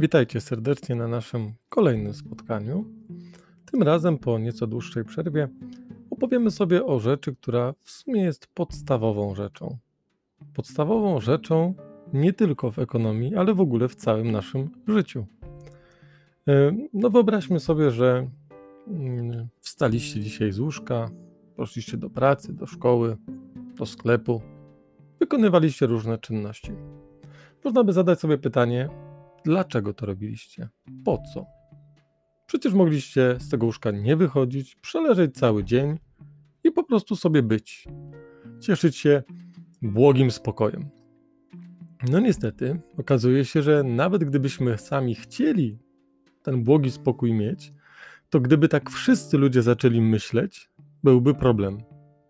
Witajcie serdecznie na naszym kolejnym spotkaniu. Tym razem po nieco dłuższej przerwie opowiemy sobie o rzeczy, która w sumie jest podstawową rzeczą. Podstawową rzeczą nie tylko w ekonomii, ale w ogóle w całym naszym życiu. E, no wyobraźmy sobie, że mm, wstaliście dzisiaj z łóżka, poszliście do pracy, do szkoły, do sklepu, wykonywaliście różne czynności. Można by zadać sobie pytanie, dlaczego to robiliście? Po co? Przecież mogliście z tego łóżka nie wychodzić, przeleżeć cały dzień i po prostu sobie być. Cieszyć się błogim spokojem. No niestety, okazuje się, że nawet gdybyśmy sami chcieli ten błogi spokój mieć, to gdyby tak wszyscy ludzie zaczęli myśleć, byłby problem,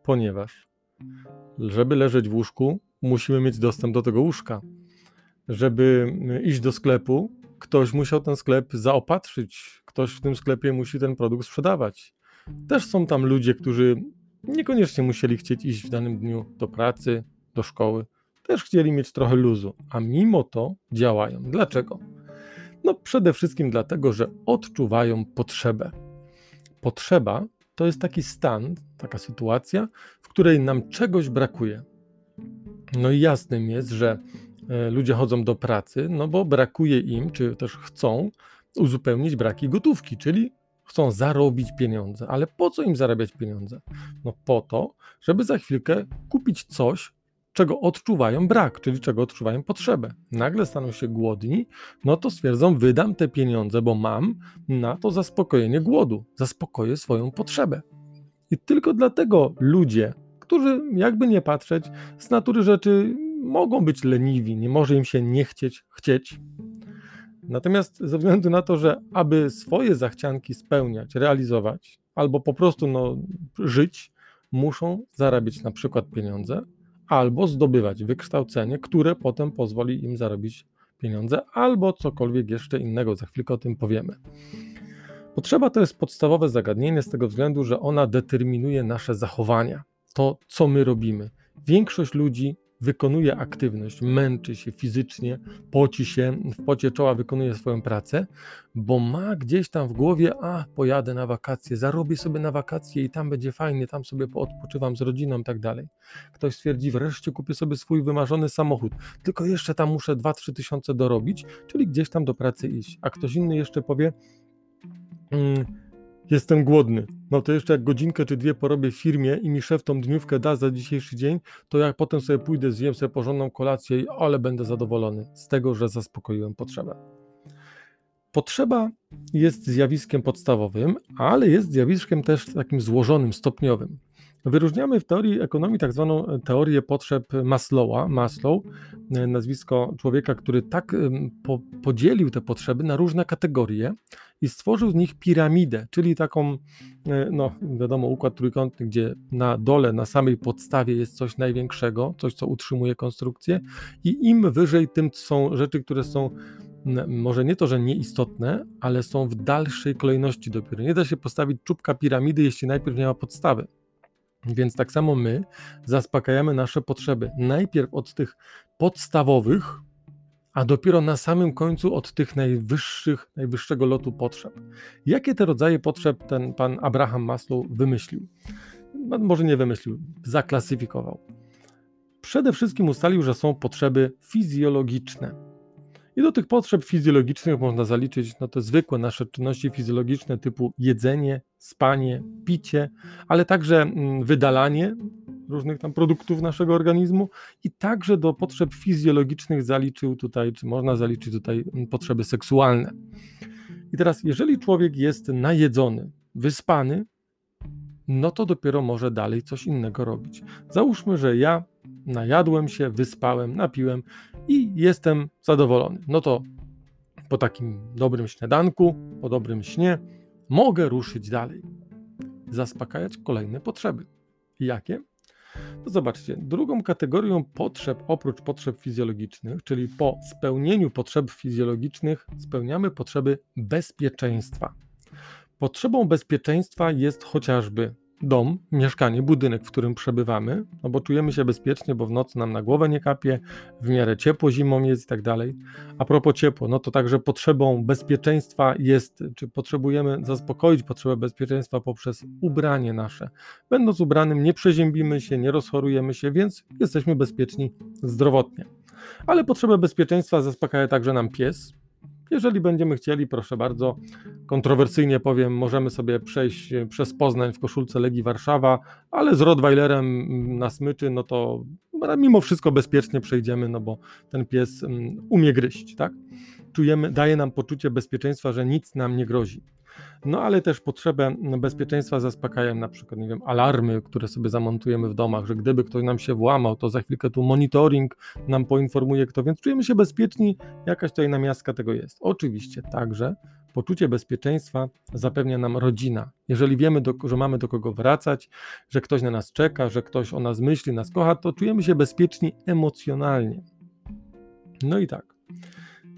ponieważ żeby leżeć w łóżku, musimy mieć dostęp do tego łóżka. Żeby iść do sklepu, ktoś musiał ten sklep zaopatrzyć, ktoś w tym sklepie musi ten produkt sprzedawać. Też są tam ludzie, którzy niekoniecznie musieli chcieć iść w danym dniu do pracy, do szkoły. Też chcieli mieć trochę luzu, a mimo to działają. Dlaczego? No przede wszystkim dlatego, że odczuwają potrzebę. Potrzeba to jest taki stan, taka sytuacja, w której nam czegoś brakuje. No i jasnym jest, że ludzie chodzą do pracy, no bo brakuje im, czy też chcą uzupełnić braki gotówki, czyli chcą zarobić pieniądze. Ale po co im zarabiać pieniądze? No po to, żeby za chwilkę kupić coś, czego odczuwają brak, czyli czego odczuwają potrzebę. Nagle staną się głodni, no to stwierdzą, wydam te pieniądze, bo mam na to zaspokojenie głodu, zaspokoję swoją potrzebę. I tylko dlatego ludzie, którzy jakby nie patrzeć, z natury rzeczy mogą być leniwi, nie może im się nie chcieć chcieć. Natomiast ze względu na to, że aby swoje zachcianki spełniać, realizować, albo po prostu no, żyć, muszą zarabiać na przykład pieniądze, albo zdobywać wykształcenie, które potem pozwoli im zarobić pieniądze, albo cokolwiek jeszcze innego. Za chwilkę o tym powiemy. Potrzeba to jest podstawowe zagadnienie z tego względu, że ona determinuje nasze zachowania, to co my robimy. Większość ludzi wykonuje aktywność, męczy się fizycznie, poci się, w pocie czoła wykonuje swoją pracę, bo ma gdzieś tam w głowie, a pojadę na wakacje, zarobię sobie na wakacje i tam będzie fajnie, tam sobie odpoczywam z rodziną i tak dalej. Ktoś stwierdzi, wreszcie kupię sobie swój wymarzony samochód, tylko jeszcze tam muszę 2-3 tysiące dorobić, czyli gdzieś tam do pracy iść. A ktoś inny jeszcze powie, mm, jestem głodny. No to jeszcze jak godzinkę czy dwie porobię w firmie i mi szef tą dniówkę da za dzisiejszy dzień, to jak potem sobie pójdę, zjem sobie porządną kolację, ale będę zadowolony z tego, że zaspokoiłem potrzebę. Potrzeba jest zjawiskiem podstawowym, ale jest zjawiskiem też takim złożonym, stopniowym. Wyróżniamy w teorii ekonomii tak zwaną e, teorię potrzeb Maslowa, Maslow, e, nazwisko człowieka, który tak po, podzielił te potrzeby na różne kategorie i stworzył z nich piramidę, czyli taką, e, no wiadomo, układ trójkątny, gdzie na dole, na samej podstawie jest coś największego, coś, co utrzymuje konstrukcję i im wyżej, tym są rzeczy, które są może nie to, że nieistotne, ale są w dalszej kolejności dopiero. Nie da się postawić czubka piramidy, jeśli najpierw nie ma podstawy. Więc tak samo my zaspokajamy nasze potrzeby. Najpierw od tych podstawowych, a dopiero na samym końcu od tych najwyższych, najwyższego lotu potrzeb. Jakie te rodzaje potrzeb ten pan Abraham Maslow wymyślił? No, może nie wymyślił, zaklasyfikował. Przede wszystkim ustalił, że są potrzeby fizjologiczne i do tych potrzeb fizjologicznych można zaliczyć no, te zwykłe nasze czynności fizjologiczne typu jedzenie, spanie, picie, ale także mm, wydalanie różnych tam produktów naszego organizmu i także do potrzeb fizjologicznych zaliczył tutaj, czy można zaliczyć tutaj mm, potrzeby seksualne. I teraz, jeżeli człowiek jest najedzony, wyspany, no to dopiero może dalej coś innego robić. Załóżmy, że ja najadłem się, wyspałem, napiłem i jestem zadowolony. No to po takim dobrym śniadanku, po dobrym śnie, mogę ruszyć dalej, zaspokajać kolejne potrzeby. Jakie? To zobaczcie, drugą kategorią potrzeb oprócz potrzeb fizjologicznych, czyli po spełnieniu potrzeb fizjologicznych, spełniamy potrzeby bezpieczeństwa. Potrzebą bezpieczeństwa jest chociażby dom, mieszkanie, budynek, w którym przebywamy, no bo czujemy się bezpiecznie, bo w nocy nam na głowę nie kapie, w miarę ciepło zimą jest i tak dalej. A propos ciepło, no to także potrzebą bezpieczeństwa jest, czy potrzebujemy zaspokoić potrzebę bezpieczeństwa poprzez ubranie nasze. Będąc ubranym nie przeziębimy się, nie rozchorujemy się, więc jesteśmy bezpieczni zdrowotnie. Ale potrzebę bezpieczeństwa zaspokaja także nam pies, jeżeli będziemy chcieli, proszę bardzo, kontrowersyjnie powiem, możemy sobie przejść e, przez Poznań w koszulce Legii Warszawa, ale z Rottweilerem mm, na smyczy, no to mimo wszystko bezpiecznie przejdziemy, no bo ten pies mm, umie gryźć, tak? Czujemy, daje nam poczucie bezpieczeństwa, że nic nam nie grozi. No ale też potrzebę bezpieczeństwa zaspokajają na przykład, nie wiem, alarmy, które sobie zamontujemy w domach, że gdyby ktoś nam się włamał, to za chwilkę tu monitoring nam poinformuje kto, więc czujemy się bezpieczni, jakaś tutaj namiastka tego jest. Oczywiście także poczucie bezpieczeństwa zapewnia nam rodzina. Jeżeli wiemy, do, że mamy do kogo wracać, że ktoś na nas czeka, że ktoś o nas myśli, nas kocha, to czujemy się bezpieczni emocjonalnie. No i tak.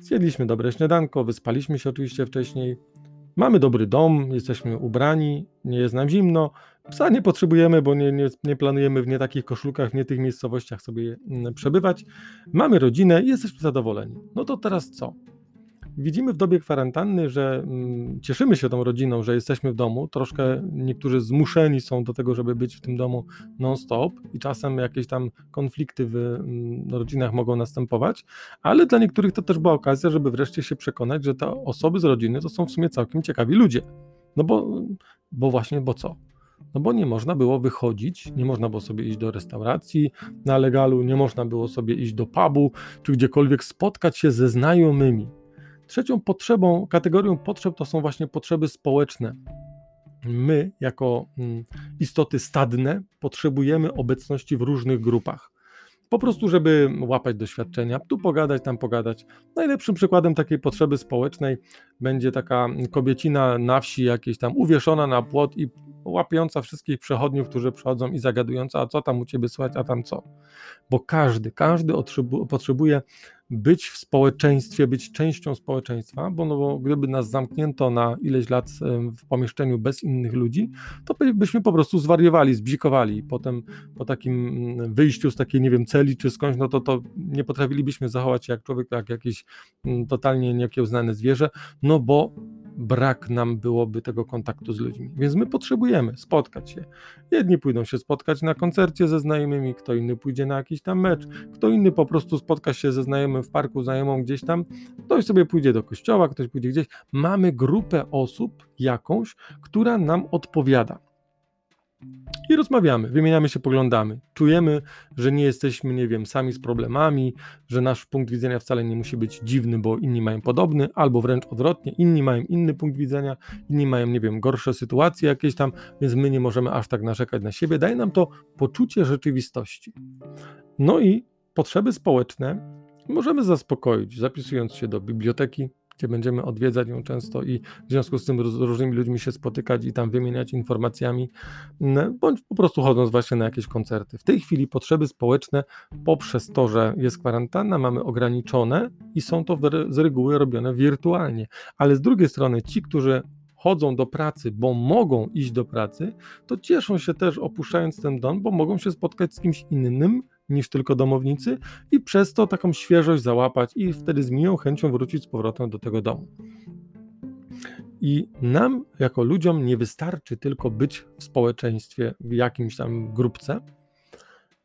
Zjedliśmy dobre śniadanko, wyspaliśmy się oczywiście wcześniej, Mamy dobry dom, jesteśmy ubrani, nie jest nam zimno. Psa nie potrzebujemy, bo nie, nie, nie, planujemy w nie takich koszulkach, w nie tych miejscowościach sobie mm, przebywać. Mamy rodzinę i jesteśmy zadowoleni. No to teraz co? Widzimy w dobie kwarantanny, że mm, cieszymy się tą rodziną, że jesteśmy w domu. Troszkę niektórzy zmuszeni są do tego, żeby być w tym domu non-stop i czasem jakieś tam konflikty w mm, rodzinach mogą następować, ale dla niektórych to też była okazja, żeby wreszcie się przekonać, że te osoby z rodziny to są w sumie całkiem ciekawi ludzie. No bo, bo właśnie, bo co? No bo nie można było wychodzić, nie można było sobie iść do restauracji na legalu, nie można było sobie iść do pubu, czy gdziekolwiek spotkać się ze znajomymi. Trzecią potrzebą, kategorią potrzeb to są właśnie potrzeby społeczne. My, jako mm, istoty stadne, potrzebujemy obecności w różnych grupach. Po prostu, żeby łapać doświadczenia, tu pogadać, tam pogadać. Najlepszym przykładem takiej potrzeby społecznej będzie taka kobiecina na wsi, jakieś tam uwieszona na płot i łapiąca wszystkich przechodniów, którzy przychodzą i zagadująca, a co tam u ciebie słychać, a tam co. Bo każdy, każdy potrzebuje być w społeczeństwie, być częścią społeczeństwa, bo, no, bo gdyby nas zamknięto na ileś lat w pomieszczeniu bez innych ludzi, to byśmy po prostu zwariowali, zbzikowali. Potem po takim mm, wyjściu z takiej, nie wiem, celi czy skądś, no to, to nie potrafilibyśmy zachować jak człowiek, jak jakieś mm, totalnie niekiełznane zwierzę, no bo brak nam byłoby tego kontaktu z ludźmi. Więc my potrzebujemy spotkać się. Jedni pójdą się spotkać na koncercie ze znajomymi, kto inny pójdzie na jakiś tam mecz, kto inny po prostu spotka się ze znajomym w parku, znajomą gdzieś tam, ktoś sobie pójdzie do kościoła, ktoś pójdzie gdzieś. Mamy grupę osób jakąś, która nam odpowiada i rozmawiamy, wymieniamy się poglądami. Czujemy, że nie jesteśmy, nie wiem, sami z problemami, że nasz punkt widzenia wcale nie musi być dziwny, bo inni mają podobny, albo wręcz odwrotnie, inni mają inny punkt widzenia, inni mają, nie wiem, gorsze sytuacje jakieś tam, więc my nie możemy aż tak narzekać na siebie. Daje nam to poczucie rzeczywistości. No i potrzeby społeczne możemy zaspokoić, zapisując się do biblioteki, gdzie będziemy odwiedzać ją często i w związku z tym z różnymi ludźmi się spotykać i tam wymieniać informacjami, bądź po prostu chodząc właśnie na jakieś koncerty. W tej chwili potrzeby społeczne poprzez to, że jest kwarantanna, mamy ograniczone i są to z reguły robione wirtualnie. Ale z drugiej strony ci, którzy chodzą do pracy, bo mogą iść do pracy, to cieszą się też opuszczając ten dom, bo mogą się spotkać z kimś innym, niż tylko domownicy i przez to taką świeżość załapać i wtedy z miłą chęcią wrócić z powrotem do tego domu. I nam, jako ludziom, nie wystarczy tylko być w społeczeństwie, w jakimś tam grupce,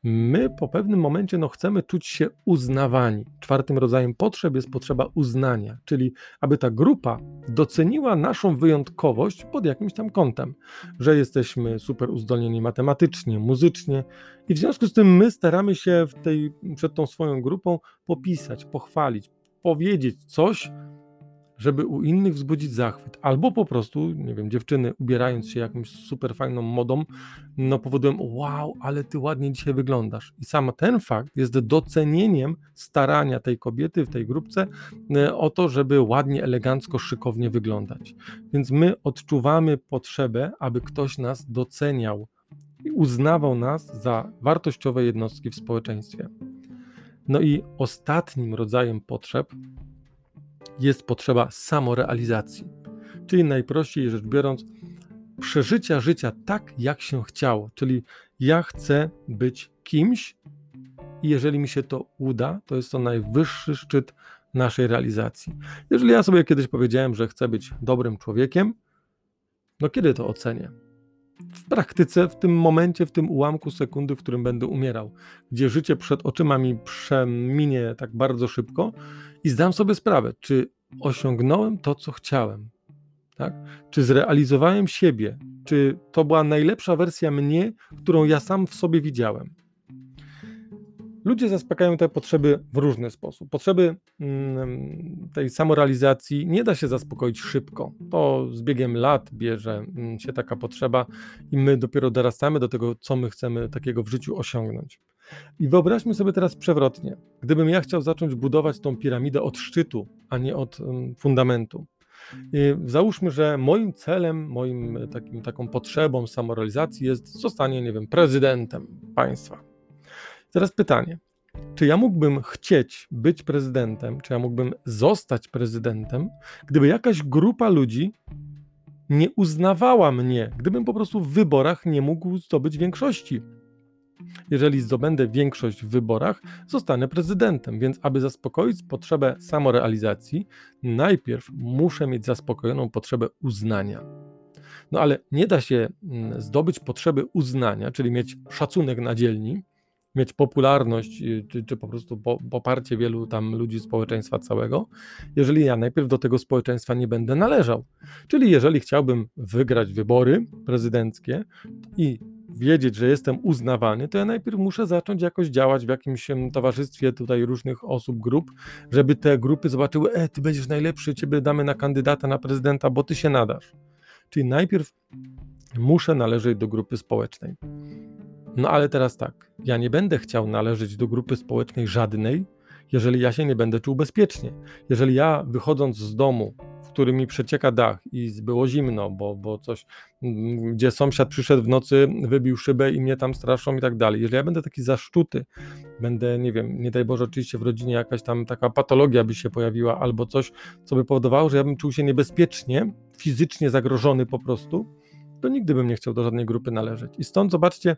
my po pewnym momencie no, chcemy czuć się uznawani. Czwartym rodzajem potrzeb jest potrzeba uznania, czyli aby ta grupa doceniła naszą wyjątkowość pod jakimś tam kątem, że jesteśmy super uzdolnieni matematycznie, muzycznie i w związku z tym my staramy się w tej, przed tą swoją grupą popisać, pochwalić, powiedzieć coś, żeby u innych wzbudzić zachwyt, albo po prostu, nie wiem, dziewczyny ubierając się jakąś super fajną modą, no powodują, wow, ale ty ładnie dzisiaj wyglądasz. I sam ten fakt jest docenieniem starania tej kobiety w tej grupce e, o to, żeby ładnie, elegancko, szykownie wyglądać. Więc my odczuwamy potrzebę, aby ktoś nas doceniał i uznawał nas za wartościowe jednostki w społeczeństwie. No i ostatnim rodzajem potrzeb jest potrzeba samorealizacji. Czyli najprościej rzecz biorąc, przeżycia życia tak, jak się chciało. Czyli ja chcę być kimś, i jeżeli mi się to uda, to jest to najwyższy szczyt naszej realizacji. Jeżeli ja sobie kiedyś powiedziałem, że chcę być dobrym człowiekiem, no kiedy to ocenię? W praktyce, w tym momencie, w tym ułamku sekundy, w którym będę umierał, gdzie życie przed oczyma mi przeminie tak bardzo szybko i zdam sobie sprawę, czy osiągnąłem to, co chciałem, tak? Czy zrealizowałem siebie? Czy to była najlepsza wersja mnie, którą ja sam w sobie widziałem? Ludzie zaspokajają te potrzeby w różny sposób. Potrzeby mm, tej samorealizacji nie da się zaspokoić szybko. To z biegiem lat bierze mm, się taka potrzeba i my dopiero dorastamy do tego, co my chcemy takiego w życiu osiągnąć. I wyobraźmy sobie teraz przewrotnie. Gdybym ja chciał zacząć budować tą piramidę od szczytu, a nie od fundamentu. I załóżmy, że moim celem, moim takim, taką potrzebą samorealizacji jest zostanie, nie wiem, prezydentem państwa. Teraz pytanie. Czy ja mógłbym chcieć być prezydentem, czy ja mógłbym zostać prezydentem, gdyby jakaś grupa ludzi nie uznawała mnie, gdybym po prostu w wyborach nie mógł zdobyć większości? Jeżeli zdobędę większość w wyborach, zostanę prezydentem, więc aby zaspokoić potrzebę samorealizacji, najpierw muszę mieć zaspokojoną potrzebę uznania. No ale nie da się mm, zdobyć potrzeby uznania, czyli mieć szacunek na dzielni, mieć popularność, y, czy, czy po prostu po, poparcie wielu tam ludzi społeczeństwa całego, jeżeli ja najpierw do tego społeczeństwa nie będę należał. Czyli jeżeli chciałbym wygrać wybory prezydenckie i wiedzieć, że jestem uznawany, to ja najpierw muszę zacząć jakoś działać w jakimś towarzystwie tutaj różnych osób, grup, żeby te grupy zobaczyły, e, ty będziesz najlepszy, ciebie damy na kandydata na prezydenta, bo ty się nadasz. Czyli najpierw muszę należeć do grupy społecznej. No ale teraz tak, ja nie będę chciał należeć do grupy społecznej żadnej, jeżeli ja się nie będę czuł bezpiecznie. Jeżeli ja wychodząc z domu, w którym mi przecieka dach i było zimno, bo, bo coś, mm, gdzie sąsiad przyszedł w nocy, wybił szybę i mnie tam straszą i tak dalej. Jeżeli ja będę taki zaszczuty, będę, nie wiem, nie daj Boże, oczywiście w rodzinie jakaś tam taka patologia by się pojawiła albo coś, co by powodowało, że ja bym czuł się niebezpiecznie, fizycznie zagrożony po prostu, to nigdy bym nie chciał do żadnej grupy należeć. I stąd zobaczcie,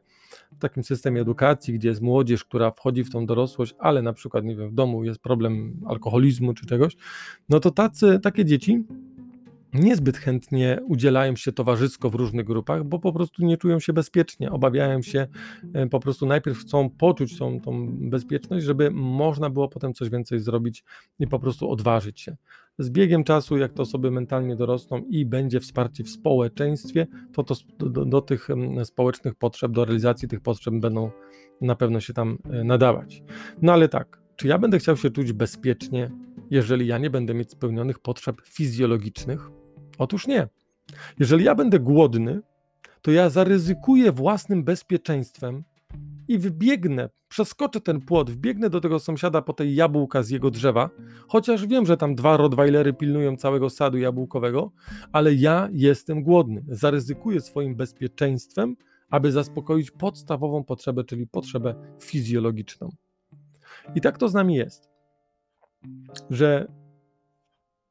w takim systemie edukacji, gdzie jest młodzież, która wchodzi w tą dorosłość, ale na przykład, nie wiem, w domu jest problem alkoholizmu czy czegoś, no to tacy, takie dzieci niezbyt chętnie udzielają się towarzysko w różnych grupach, bo po prostu nie czują się bezpiecznie, obawiają się, e, po prostu najpierw chcą poczuć tą, tą bezpieczność, żeby można było potem coś więcej zrobić i po prostu odważyć się. Z biegiem czasu, jak te osoby mentalnie dorosną i będzie wsparcie w społeczeństwie, to, to do, do tych społecznych potrzeb, do realizacji tych potrzeb będą na pewno się tam e, nadawać. No ale tak, czy ja będę chciał się czuć bezpiecznie, jeżeli ja nie będę mieć spełnionych potrzeb fizjologicznych? Otóż nie. Jeżeli ja będę głodny, to ja zaryzykuję własnym bezpieczeństwem i wybiegnę, przeskoczę ten płot, wbiegnę do tego sąsiada po tej jabłka z jego drzewa, chociaż wiem, że tam dwa rottweilery pilnują całego sadu jabłkowego, ale ja jestem głodny. Zaryzykuję swoim bezpieczeństwem, aby zaspokoić podstawową potrzebę, czyli potrzebę fizjologiczną. I tak to z nami jest, że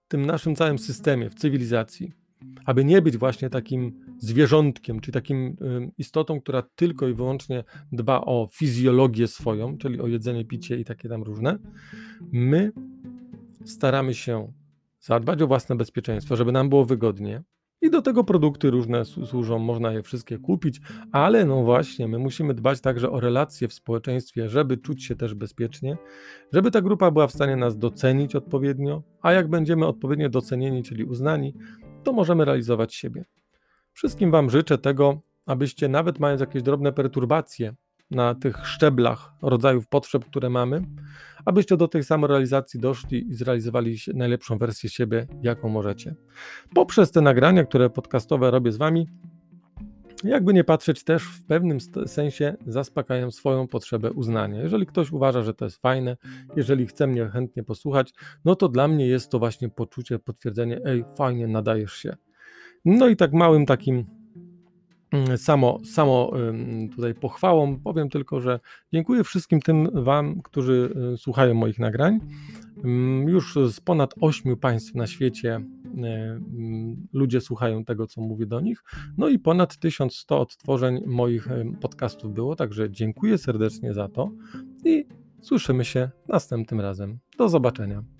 tym naszym całym systemie, w cywilizacji, aby nie być właśnie takim zwierzątkiem, czy takim istotą, która tylko i wyłącznie dba o fizjologię swoją, czyli o jedzenie, picie i takie tam różne, my staramy się zadbać o własne bezpieczeństwo, żeby nam było wygodnie. I do tego produkty różne służą, można je wszystkie kupić, ale no właśnie, my musimy dbać także o relacje w społeczeństwie, żeby czuć się też bezpiecznie, żeby ta grupa była w stanie nas docenić odpowiednio, a jak będziemy odpowiednio docenieni, czyli uznani, to możemy realizować siebie. Wszystkim Wam życzę tego, abyście nawet mając jakieś drobne perturbacje na tych szczeblach rodzajów potrzeb, które mamy, abyście do tej samorealizacji doszli i zrealizowali najlepszą wersję siebie, jaką możecie. Poprzez te nagrania, które podcastowe robię z Wami, jakby nie patrzeć, też w pewnym sensie zaspokajają swoją potrzebę uznania. Jeżeli ktoś uważa, że to jest fajne, jeżeli chce mnie chętnie posłuchać, no to dla mnie jest to właśnie poczucie, potwierdzenie, ej, fajnie, nadajesz się. No i tak małym takim samo, samo tutaj pochwałą. Powiem tylko, że dziękuję wszystkim tym Wam, którzy y, słuchają moich nagrań. Mm, już z ponad ośmiu państw na świecie y, mm, ludzie słuchają tego, co mówię do nich. No i ponad 1100 odtworzeń moich podcastów było, także dziękuję serdecznie za to i słyszymy się następnym razem. Do zobaczenia.